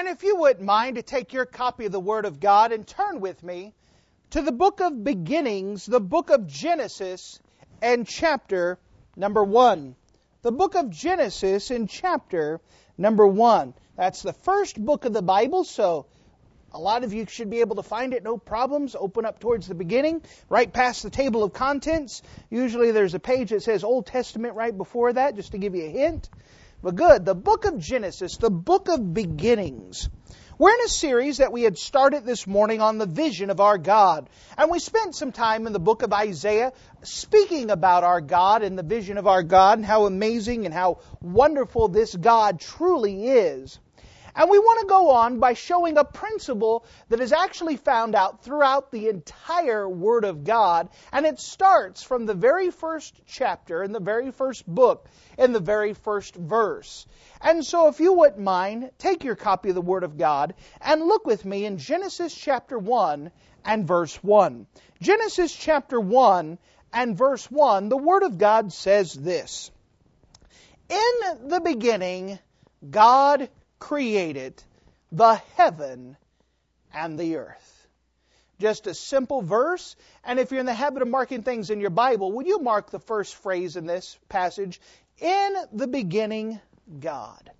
And if you wouldn't mind to take your copy of the Word of God and turn with me to the book of beginnings, the book of Genesis, and chapter number 1. The book of Genesis in chapter number 1. That's the first book of the Bible, so a lot of you should be able to find it, no problems. Open up towards the beginning, right past the table of contents. Usually there's a page that says Old Testament right before that, just to give you a hint. But good, the book of Genesis, the book of beginnings. We're in a series that we had started this morning on the vision of our God. And we spent some time in the book of Isaiah speaking about our God and the vision of our God and how amazing and how wonderful this God truly is. And we want to go on by showing a principle that is actually found out throughout the entire Word of God. And it starts from the very first chapter, in the very first book, in the very first verse. And so, if you wouldn't mind, take your copy of the Word of God and look with me in Genesis chapter 1 and verse 1. Genesis chapter 1 and verse 1, the Word of God says this In the beginning, God created the heaven and the earth. Just a simple verse. And if you're in the habit of marking things in your Bible, would you mark the first phrase in this passage? In the beginning, God.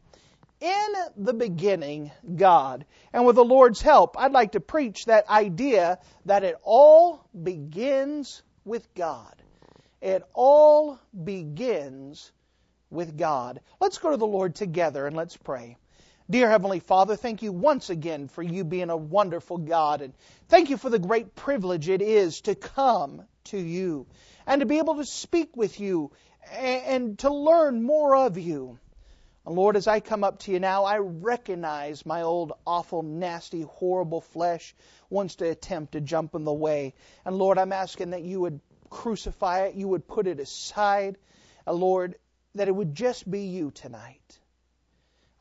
In the beginning, God. And with the Lord's help, I'd like to preach that idea that it all begins with God. It all begins with God. Let's go to the Lord together and let's pray. Dear Heavenly Father, thank you once again for you being a wonderful God. And thank you for the great privilege it is to come to you and to be able to speak with you and to learn more of you. And Lord, as I come up to you now, I recognize my old awful, nasty, horrible flesh wants to attempt to jump in the way. And Lord, I'm asking that you would crucify it, you would put it aside. And Lord, that it would just be you tonight.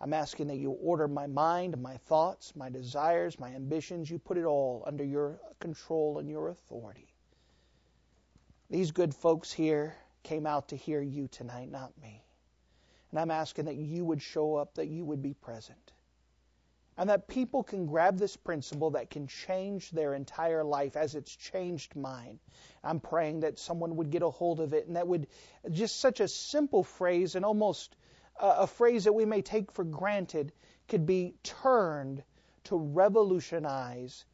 I'm asking that you order my mind, my thoughts, my desires, my ambitions. You put it all under your control and your authority. These good folks here came out to hear you tonight, not me. And I'm asking that you would show up, that you would be present. And that people can grab this principle that can change their entire life as it's changed mine. I'm praying that someone would get a hold of it and that would just such a simple phrase and almost a phrase that we may take for granted could be turned to revolutionize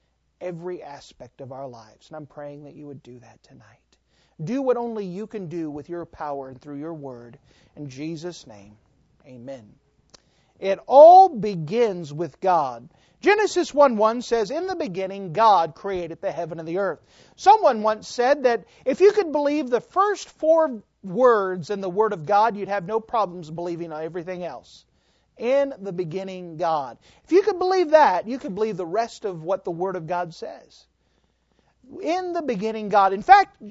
every aspect of our lives. And I'm praying that you would do that tonight. Do what only you can do with your power and through your word. In Jesus' name, amen. It all begins with God. Genesis 1 1 says, In the beginning, God created the heaven and the earth. Someone once said that if you could believe the first four words in the Word of God, you'd have no problems believing on everything else. In the beginning, God. If you could believe that, you could believe the rest of what the Word of God says. In the beginning, God. In fact,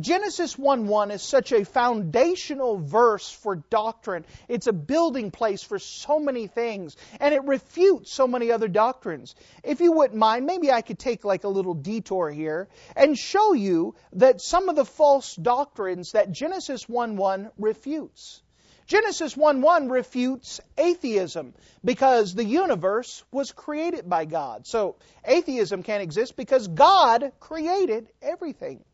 Genesis 1 1 is such a foundational verse for doctrine. It's a building place for so many things, and it refutes so many other doctrines. If you wouldn't mind, maybe I could take like a little detour here and show you that some of the false doctrines that Genesis 1 1 refutes. Genesis 1 1 refutes atheism because the universe was created by God. So atheism can't exist because God created everything.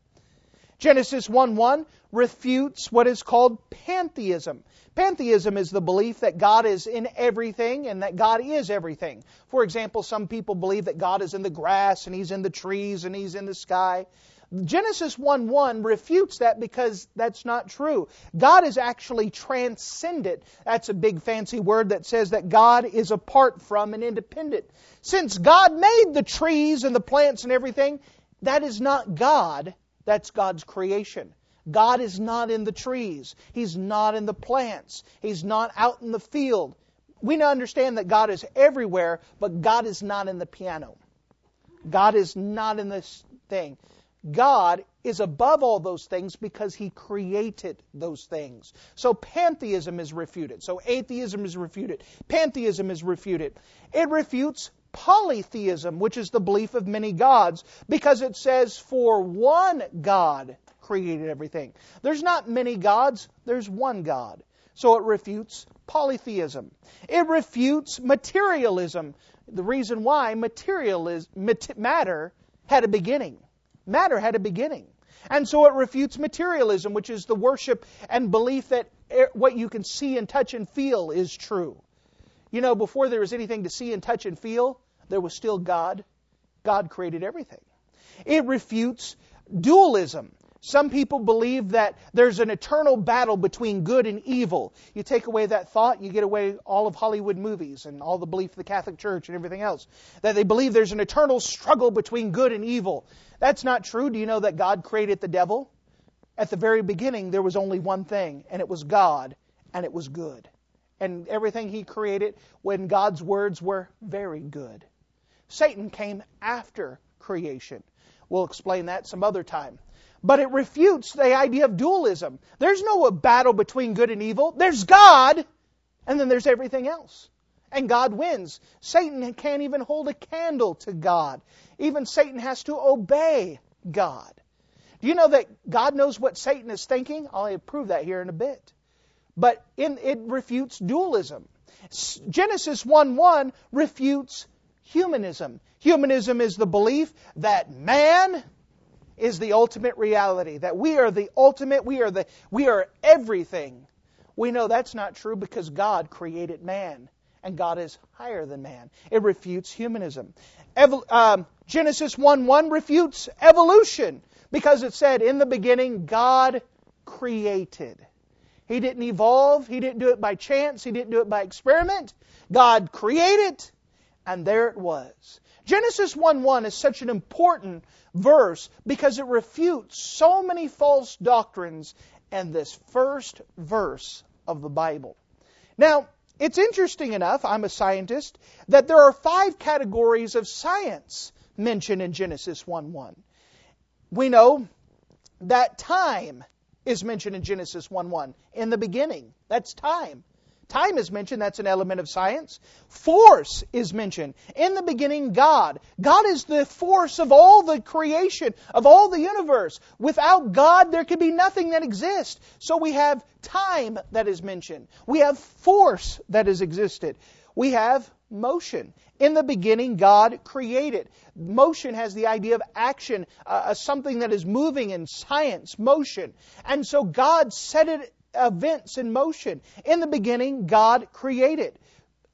Genesis 1 1 refutes what is called pantheism. Pantheism is the belief that God is in everything and that God is everything. For example, some people believe that God is in the grass and He's in the trees and He's in the sky. Genesis 1 1 refutes that because that's not true. God is actually transcendent. That's a big fancy word that says that God is apart from and independent. Since God made the trees and the plants and everything, that is not God. That's God's creation. God is not in the trees. He's not in the plants. He's not out in the field. We understand that God is everywhere, but God is not in the piano. God is not in this thing. God is above all those things because he created those things. So pantheism is refuted. So atheism is refuted. Pantheism is refuted. It refutes polytheism, which is the belief of many gods, because it says, for one God created everything. There's not many gods, there's one God. So it refutes polytheism. It refutes materialism. The reason why materialism, matter had a beginning. Matter had a beginning. And so it refutes materialism, which is the worship and belief that what you can see and touch and feel is true. You know, before there was anything to see and touch and feel, there was still God. God created everything. It refutes dualism. Some people believe that there's an eternal battle between good and evil. You take away that thought, you get away all of Hollywood movies and all the belief of the Catholic Church and everything else. That they believe there's an eternal struggle between good and evil. That's not true. Do you know that God created the devil? At the very beginning, there was only one thing, and it was God, and it was good. And everything he created when God's words were very good. Satan came after creation. We'll explain that some other time but it refutes the idea of dualism. There's no battle between good and evil. There's God, and then there's everything else. And God wins. Satan can't even hold a candle to God. Even Satan has to obey God. Do you know that God knows what Satan is thinking? I'll prove that here in a bit. But in, it refutes dualism. Genesis 1 1 refutes humanism. Humanism is the belief that man is the ultimate reality, that we are the ultimate, we are the we are everything. We know that's not true because God created man and God is higher than man. It refutes humanism. Evo, um, Genesis 1 1 refutes evolution because it said, In the beginning, God created. He didn't evolve, He didn't do it by chance, He didn't do it by experiment. God created, and there it was. Genesis 1 1 is such an important verse because it refutes so many false doctrines and this first verse of the Bible. Now, it's interesting enough, I'm a scientist, that there are five categories of science mentioned in Genesis 1 1. We know that time is mentioned in Genesis 1 1. In the beginning, that's time. Time is mentioned, that's an element of science. Force is mentioned. In the beginning, God. God is the force of all the creation, of all the universe. Without God, there could be nothing that exists. So we have time that is mentioned. We have force that has existed. We have motion. In the beginning, God created. Motion has the idea of action, uh, something that is moving in science, motion. And so God set it events in motion. In the beginning, God created.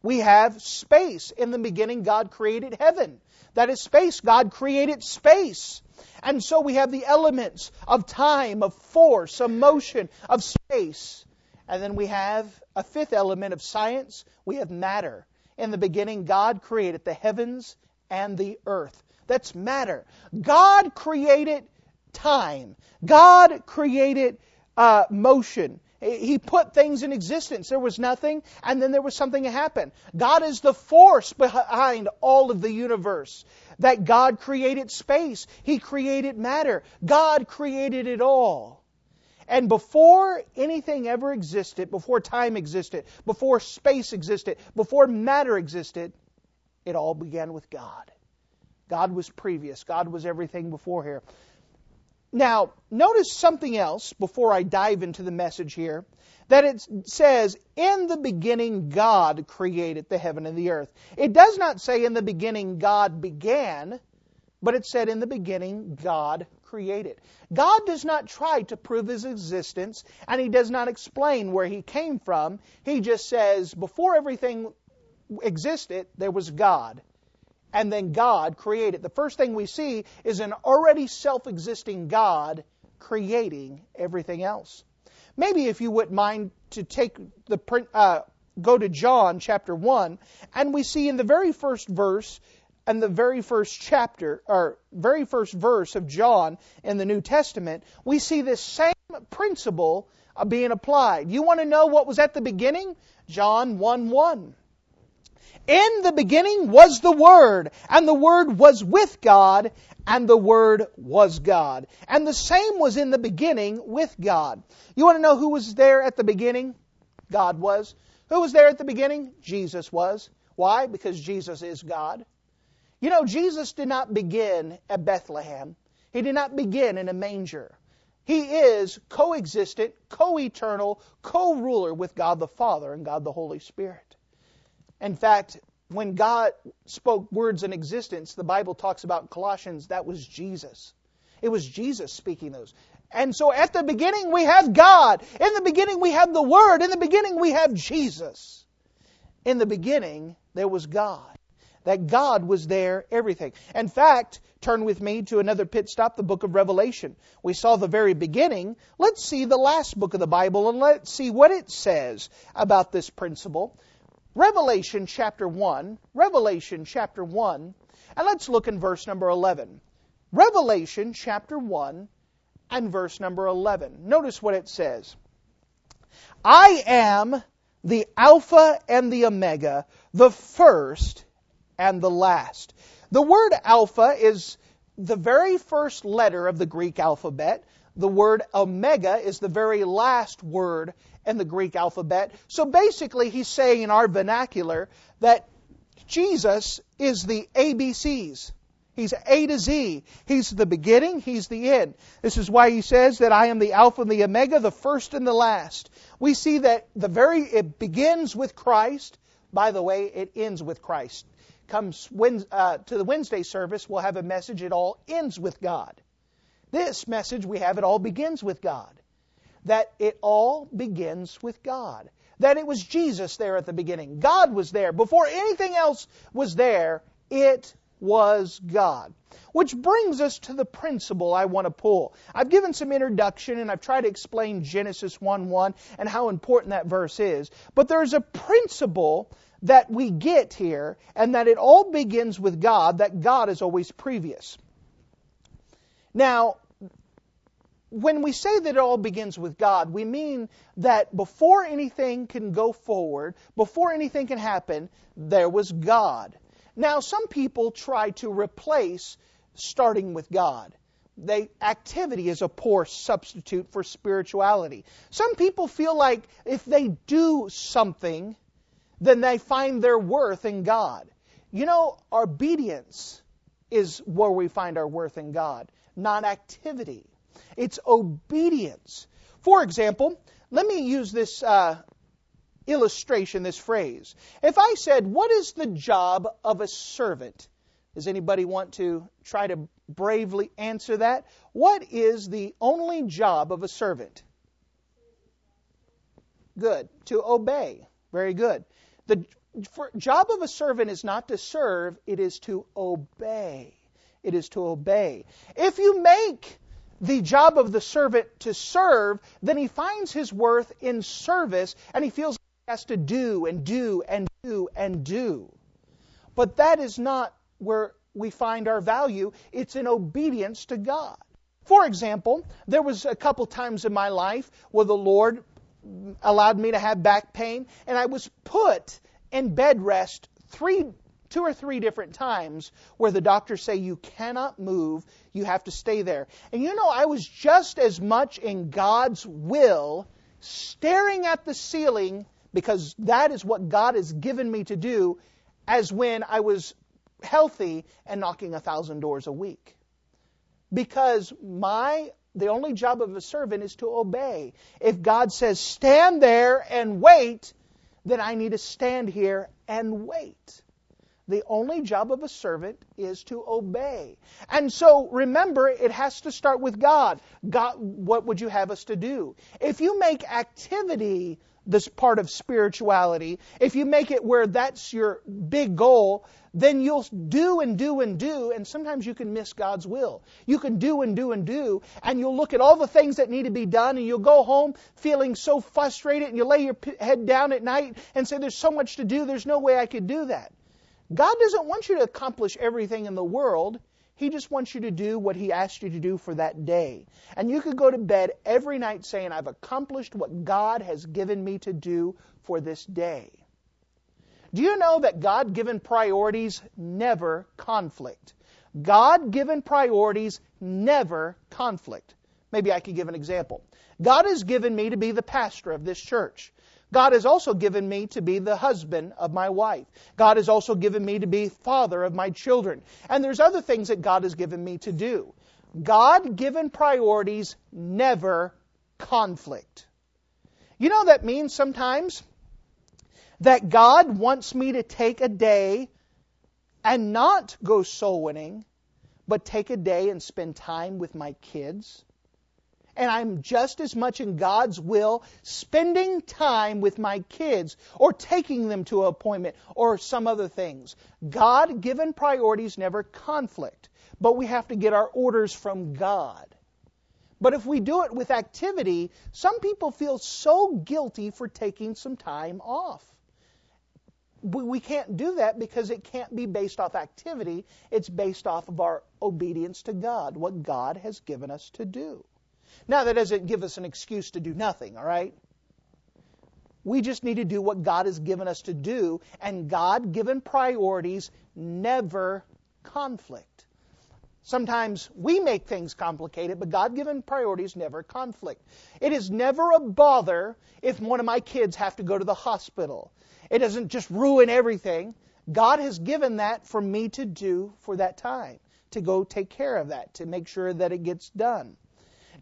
We have space. In the beginning, God created heaven. That is space. God created space. And so we have the elements of time, of force, of motion, of space. And then we have a fifth element of science. We have matter. In the beginning, God created the heavens and the earth. That's matter. God created time. God created uh, motion. He put things in existence. There was nothing, and then there was something that happened. God is the force behind all of the universe. That God created space. He created matter. God created it all. And before anything ever existed, before time existed, before space existed, before matter existed, it all began with God. God was previous. God was everything before here. Now, notice something else before I dive into the message here that it says, In the beginning, God created the heaven and the earth. It does not say, In the beginning, God began, but it said, In the beginning, God created. God does not try to prove his existence, and he does not explain where he came from. He just says, Before everything existed, there was God and then God created. The first thing we see is an already self existing God creating everything else. Maybe if you wouldn't mind to take the print, uh, go to John chapter 1, and we see in the very first verse and the very first chapter, or very first verse of John in the New Testament, we see this same principle being applied. You want to know what was at the beginning? John 1 1. In the beginning was the Word, and the Word was with God, and the Word was God. And the same was in the beginning with God. You want to know who was there at the beginning? God was. Who was there at the beginning? Jesus was. Why? Because Jesus is God. You know, Jesus did not begin at Bethlehem. He did not begin in a manger. He is coexistent, co eternal, co ruler with God the Father and God the Holy Spirit. In fact, when God spoke words in existence, the Bible talks about Colossians, that was Jesus. It was Jesus speaking those. And so at the beginning we have God. In the beginning we have the Word. In the beginning we have Jesus. In the beginning there was God. That God was there, everything. In fact, turn with me to another pit stop, the book of Revelation. We saw the very beginning. Let's see the last book of the Bible and let's see what it says about this principle. Revelation chapter 1. Revelation chapter 1. And let's look in verse number 11. Revelation chapter 1 and verse number 11. Notice what it says. I am the Alpha and the Omega, the first and the last. The word Alpha is the very first letter of the Greek alphabet. The word Omega is the very last word in the Greek alphabet. So basically, he's saying in our vernacular that Jesus is the ABCs. He's A to Z. He's the beginning, He's the end. This is why He says that I am the Alpha and the Omega, the first and the last. We see that the very, it begins with Christ. By the way, it ends with Christ. Comes uh, to the Wednesday service, we'll have a message, it all ends with God. This message we have, it all begins with God. That it all begins with God. That it was Jesus there at the beginning. God was there. Before anything else was there, it was God. Which brings us to the principle I want to pull. I've given some introduction and I've tried to explain Genesis 1 1 and how important that verse is. But there's a principle that we get here, and that it all begins with God, that God is always previous. Now, when we say that it all begins with God, we mean that before anything can go forward, before anything can happen, there was God. Now, some people try to replace starting with God. They, activity is a poor substitute for spirituality. Some people feel like if they do something, then they find their worth in God. You know, obedience is where we find our worth in God, not activity. It's obedience. For example, let me use this uh, illustration, this phrase. If I said, What is the job of a servant? Does anybody want to try to bravely answer that? What is the only job of a servant? Good. To obey. Very good. The job of a servant is not to serve, it is to obey. It is to obey. If you make the job of the servant to serve, then he finds his worth in service and he feels he has to do and do and do and do. But that is not where we find our value. It's in obedience to God. For example, there was a couple times in my life where the Lord allowed me to have back pain, and I was put in bed rest three two or three different times where the doctors say you cannot move, you have to stay there. And you know, I was just as much in God's will, staring at the ceiling, because that is what God has given me to do, as when I was healthy and knocking a thousand doors a week. Because my the only job of a servant is to obey. If God says stand there and wait, then I need to stand here and wait. The only job of a servant is to obey. And so remember, it has to start with God. God, what would you have us to do? If you make activity this part of spirituality, if you make it where that's your big goal, then you'll do and do and do, and sometimes you can miss God's will. You can do and do and do, and you'll look at all the things that need to be done, and you'll go home feeling so frustrated, and you lay your head down at night and say, There's so much to do, there's no way I could do that. God doesn't want you to accomplish everything in the world. He just wants you to do what He asked you to do for that day. And you could go to bed every night saying, I've accomplished what God has given me to do for this day. Do you know that God given priorities never conflict? God given priorities never conflict. Maybe I could give an example. God has given me to be the pastor of this church. God has also given me to be the husband of my wife. God has also given me to be father of my children. And there's other things that God has given me to do. God given priorities never conflict. You know that means sometimes that God wants me to take a day and not go soul winning, but take a day and spend time with my kids. And I'm just as much in God's will spending time with my kids or taking them to an appointment or some other things. God given priorities never conflict, but we have to get our orders from God. But if we do it with activity, some people feel so guilty for taking some time off. We can't do that because it can't be based off activity. It's based off of our obedience to God, what God has given us to do. Now, that doesn't give us an excuse to do nothing, all right? We just need to do what God has given us to do, and God given priorities never conflict. Sometimes we make things complicated, but God given priorities never conflict. It is never a bother if one of my kids have to go to the hospital. It doesn't just ruin everything. God has given that for me to do for that time, to go take care of that, to make sure that it gets done.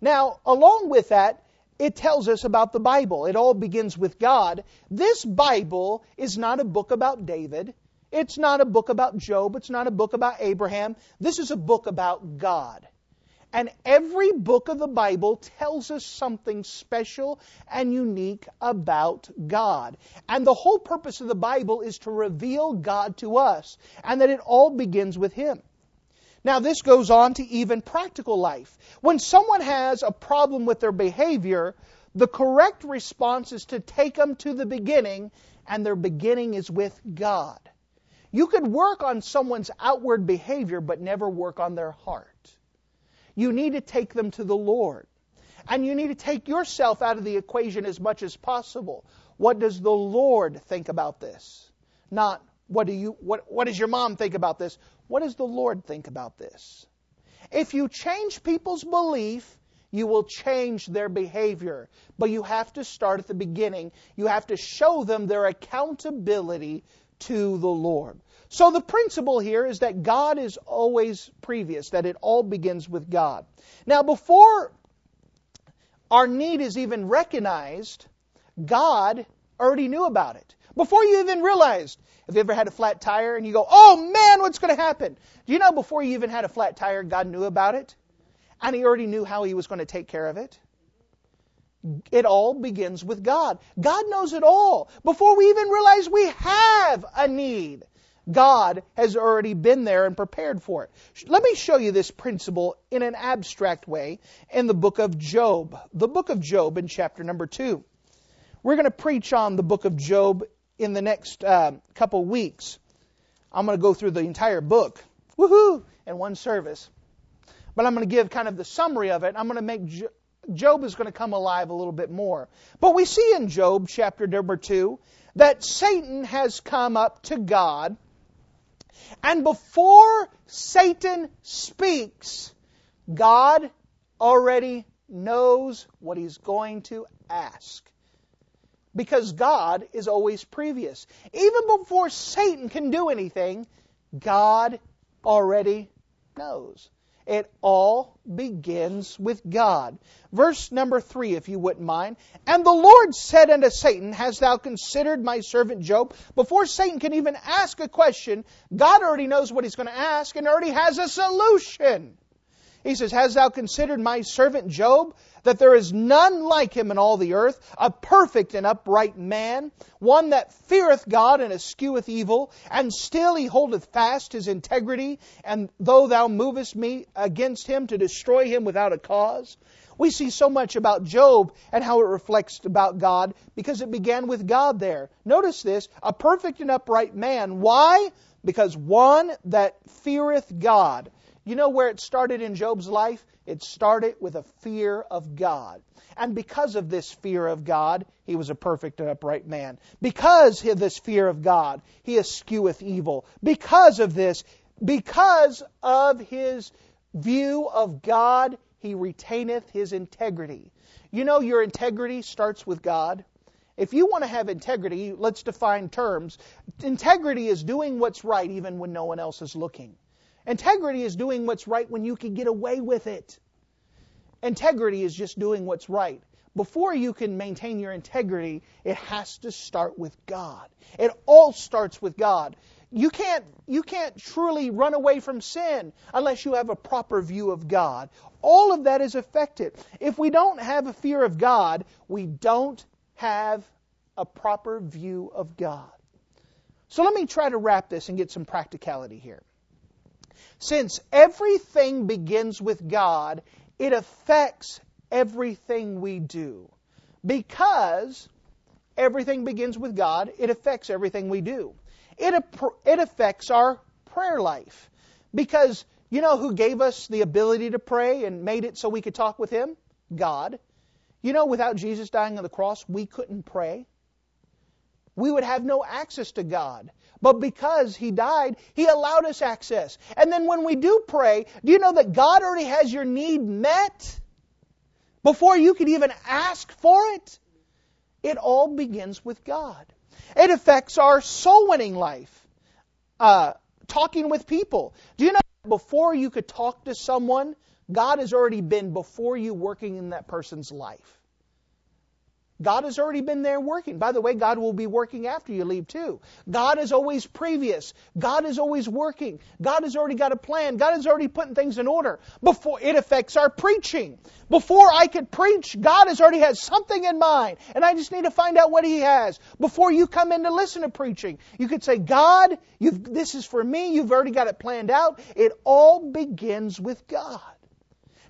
Now, along with that, it tells us about the Bible. It all begins with God. This Bible is not a book about David. It's not a book about Job. It's not a book about Abraham. This is a book about God. And every book of the Bible tells us something special and unique about God. And the whole purpose of the Bible is to reveal God to us, and that it all begins with Him. Now, this goes on to even practical life. When someone has a problem with their behavior, the correct response is to take them to the beginning, and their beginning is with God. You could work on someone's outward behavior, but never work on their heart. You need to take them to the Lord. And you need to take yourself out of the equation as much as possible. What does the Lord think about this? Not what do you what, what does your mom think about this? What does the Lord think about this? If you change people's belief, you will change their behavior. But you have to start at the beginning. You have to show them their accountability to the Lord. So the principle here is that God is always previous, that it all begins with God. Now, before our need is even recognized, God already knew about it. Before you even realized, have you ever had a flat tire and you go, oh man, what's going to happen? Do you know before you even had a flat tire, God knew about it? And He already knew how He was going to take care of it? It all begins with God. God knows it all. Before we even realize we have a need, God has already been there and prepared for it. Let me show you this principle in an abstract way in the book of Job. The book of Job in chapter number 2. We're going to preach on the book of Job in the next uh, couple weeks. I'm going to go through the entire book, woohoo, in one service. But I'm going to give kind of the summary of it. I'm going to make Job is going to come alive a little bit more. But we see in Job chapter number 2 that Satan has come up to God, and before Satan speaks, God already knows what he's going to ask. Because God is always previous. Even before Satan can do anything, God already knows. It all begins with God. Verse number three, if you wouldn't mind. And the Lord said unto Satan, Hast thou considered my servant Job? Before Satan can even ask a question, God already knows what he's going to ask and already has a solution. He says, Hast thou considered my servant Job? that there is none like him in all the earth, a perfect and upright man, one that feareth God and escheweth evil, and still he holdeth fast his integrity, and though thou movest me against him to destroy him without a cause. We see so much about Job and how it reflects about God because it began with God there. Notice this a perfect and upright man. Why? Because one that feareth God. You know where it started in Job's life? It started with a fear of God. And because of this fear of God, he was a perfect and upright man. Because of this fear of God, he escheweth evil. Because of this, because of his view of God, he retaineth his integrity. You know, your integrity starts with God. If you want to have integrity, let's define terms. Integrity is doing what's right even when no one else is looking. Integrity is doing what's right when you can get away with it. Integrity is just doing what's right. Before you can maintain your integrity, it has to start with God. It all starts with God. You can't, you can't truly run away from sin unless you have a proper view of God. All of that is affected. If we don't have a fear of God, we don't have a proper view of God. So let me try to wrap this and get some practicality here. Since everything begins with God, it affects everything we do. Because everything begins with God, it affects everything we do. It, it affects our prayer life. Because you know who gave us the ability to pray and made it so we could talk with Him? God. You know, without Jesus dying on the cross, we couldn't pray. We would have no access to God. But because He died, He allowed us access. And then when we do pray, do you know that God already has your need met? Before you could even ask for it? It all begins with God. It affects our soul winning life. Uh, talking with people. Do you know before you could talk to someone, God has already been before you working in that person's life? God has already been there working. By the way, God will be working after you leave too. God is always previous. God is always working. God has already got a plan. God is already putting things in order. Before it affects our preaching. Before I could preach, God has already had something in mind. And I just need to find out what He has. Before you come in to listen to preaching, you could say, God, this is for me. You've already got it planned out. It all begins with God.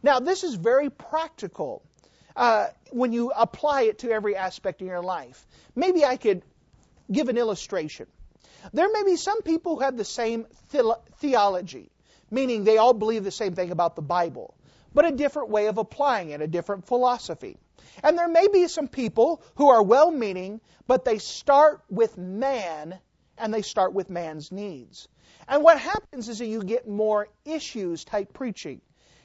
Now, this is very practical uh, when you apply it to every aspect of your life. Maybe I could give an illustration. There may be some people who have the same the- theology, meaning they all believe the same thing about the Bible, but a different way of applying it, a different philosophy. And there may be some people who are well meaning, but they start with man and they start with man's needs. And what happens is that you get more issues type preaching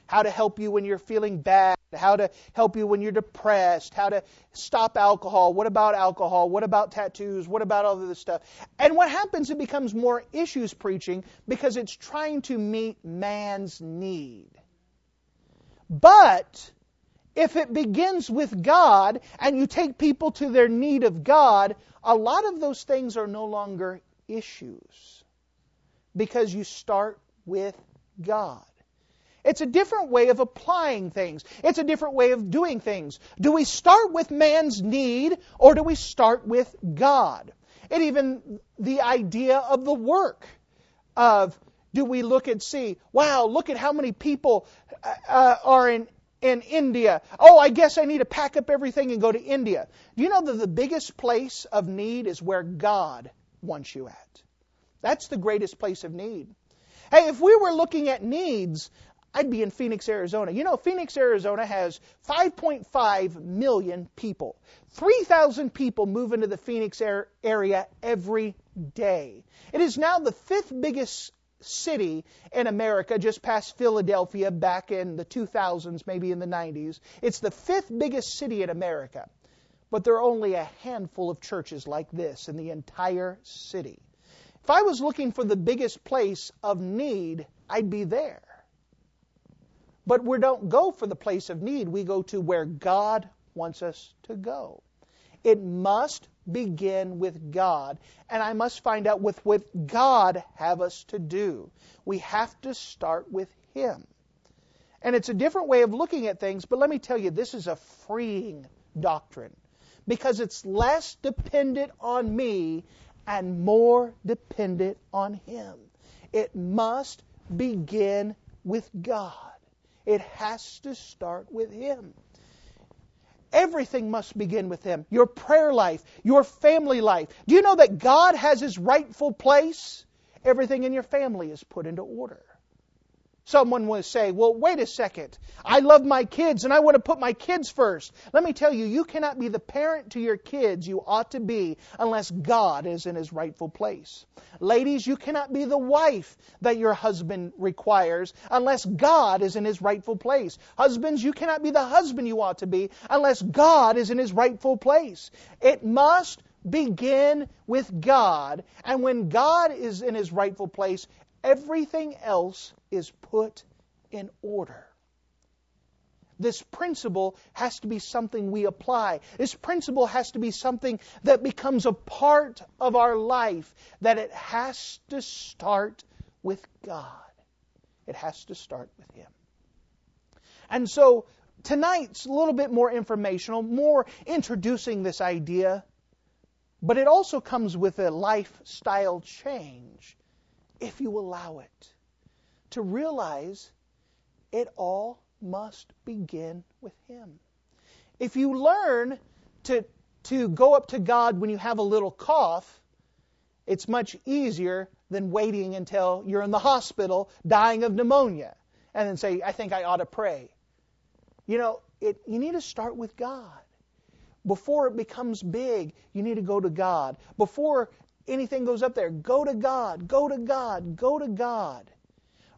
how to help you when you're feeling bad, how to help you when you're depressed, how to stop alcohol, what about alcohol, what about tattoos, what about all of this stuff. And what happens, it becomes more issues preaching because it's trying to meet man's need. But if it begins with God and you take people to their need of God, a lot of those things are no longer issues because you start with God. It's a different way of applying things. It's a different way of doing things. Do we start with man's need or do we start with God? And even the idea of the work of do we look and see, wow, look at how many people uh, uh are in, in India. Oh, I guess I need to pack up everything and go to India. Do you know that the biggest place of need is where God wants you at? That's the greatest place of need. Hey, if we were looking at needs, I'd be in Phoenix, Arizona. You know, Phoenix, Arizona has 5.5 million people. 3,000 people move into the Phoenix area every day. It is now the fifth biggest city in America, just past Philadelphia back in the 2000s, maybe in the 90s. It's the fifth biggest city in America. But there are only a handful of churches like this in the entire city. If I was looking for the biggest place of need, I'd be there. But we don't go for the place of need. We go to where God wants us to go. It must begin with God. And I must find out with what God have us to do. We have to start with Him. And it's a different way of looking at things, but let me tell you, this is a freeing doctrine because it's less dependent on me and more dependent on Him. It must begin with God. It has to start with Him. Everything must begin with Him. Your prayer life, your family life. Do you know that God has His rightful place? Everything in your family is put into order. Someone will say, well, wait a second. I love my kids and I want to put my kids first. Let me tell you, you cannot be the parent to your kids you ought to be unless God is in his rightful place. Ladies, you cannot be the wife that your husband requires unless God is in his rightful place. Husbands, you cannot be the husband you ought to be unless God is in his rightful place. It must begin with God. And when God is in his rightful place, everything else is put in order. This principle has to be something we apply. This principle has to be something that becomes a part of our life, that it has to start with God. It has to start with Him. And so tonight's a little bit more informational, more introducing this idea, but it also comes with a lifestyle change if you allow it. To realize it all must begin with Him. If you learn to, to go up to God when you have a little cough, it's much easier than waiting until you're in the hospital dying of pneumonia and then say, I think I ought to pray. You know, it, you need to start with God. Before it becomes big, you need to go to God. Before anything goes up there, go to God, go to God, go to God.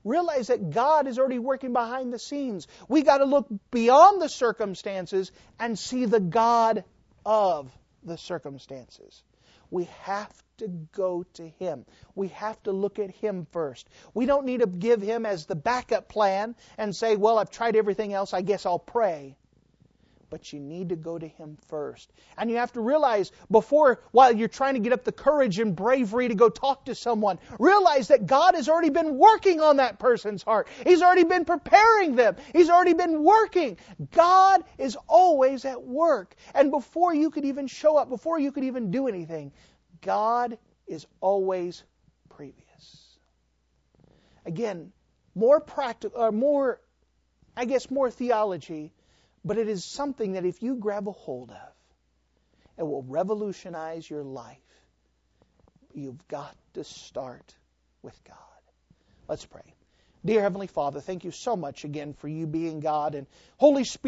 Realize that God is already working behind the scenes. We got to look beyond the circumstances and see the God of the circumstances. We have to go to Him. We have to look at Him first. We don't need to give Him as the backup plan and say, well, I've tried everything else, I guess I'll pray but you need to go to Him first. And you have to realize before, while you're trying to get up the courage and bravery to go talk to someone, realize that God has already been working on that person's heart. He's already been preparing them. He's already been working. God is always at work. And before you could even show up, before you could even do anything, God is always previous. Again, more practical, or uh, more, I guess, more theology but it is something that if you grab a hold of, it will revolutionize your life. You've got to start with God. Let's pray. Dear Heavenly Father, thank you so much again for you being God and Holy Spirit.